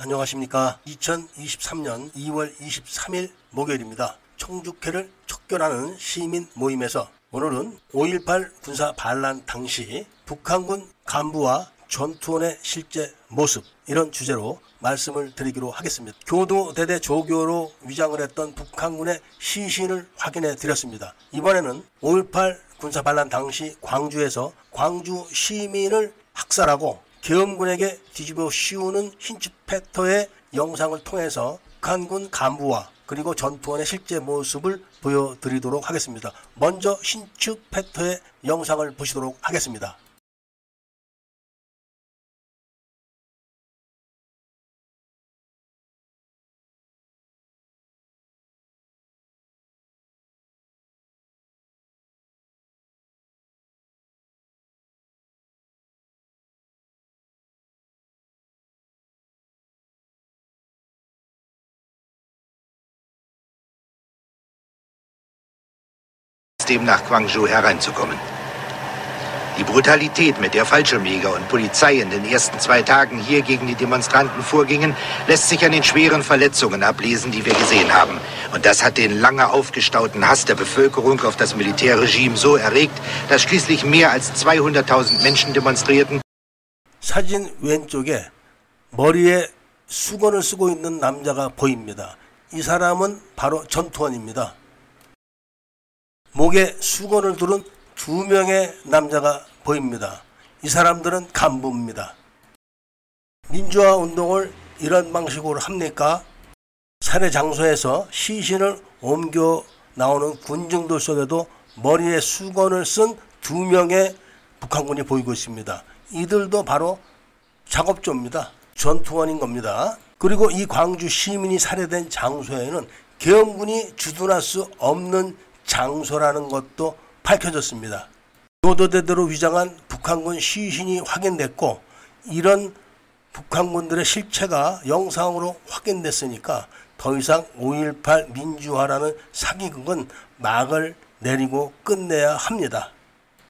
안녕하십니까. 2023년 2월 23일 목요일입니다. 청주회를 촉결하는 시민 모임에서 오늘은 5.18 군사 반란 당시 북한군 간부와 전투원의 실제 모습 이런 주제로 말씀을 드리기로 하겠습니다. 교도대대 조교로 위장을 했던 북한군의 시신을 확인해 드렸습니다. 이번에는 5.18 군사 반란 당시 광주에서 광주 시민을 학살하고 계엄군에게 뒤집어 씌우는 흰추패터의 영상을 통해서 북한군 간부와 그리고 전투원의 실제 모습을 보여드리도록 하겠습니다. 먼저 흰추패터의 영상을 보시도록 하겠습니다. dem nach Guangzhou hereinzukommen. Die Brutalität, mit der Fallschirmjäger und Polizei in den ersten zwei Tagen hier gegen die Demonstranten vorgingen, lässt sich an den schweren Verletzungen ablesen, die wir gesehen haben. Und das hat den lange aufgestauten Hass der Bevölkerung auf das Militärregime so erregt, dass schließlich mehr als 200.000 Menschen demonstrierten. 사진 왼쪽에 머리에 수건을 쓰고 있는 남자가 보입니다. 이 사람은 바로 전투원입니다. 목에 수건을 두른 두 명의 남자가 보입니다. 이 사람들은 간부입니다. 민주화 운동을 이런 방식으로 합니까? 살해 장소에서 시신을 옮겨 나오는 군중들 속에도 머리에 수건을 쓴 두 명의 북한군이 보이고 있습니다. 이들도 바로 작업조입니다. 전투원인 겁니다. 그리고 이 광주 시민이 살해된 장소에는 계엄군이 주둔할 수 없는 장소라는 것도 밝혀졌습니다. 교도대대로 위장한 북한군 시신이 확인됐고 이런 북한군들의 실체가 영상으로 확인됐으니까 더 이상 5.18 민주화라는 사기극은 막을 내리고 끝내야 합니다.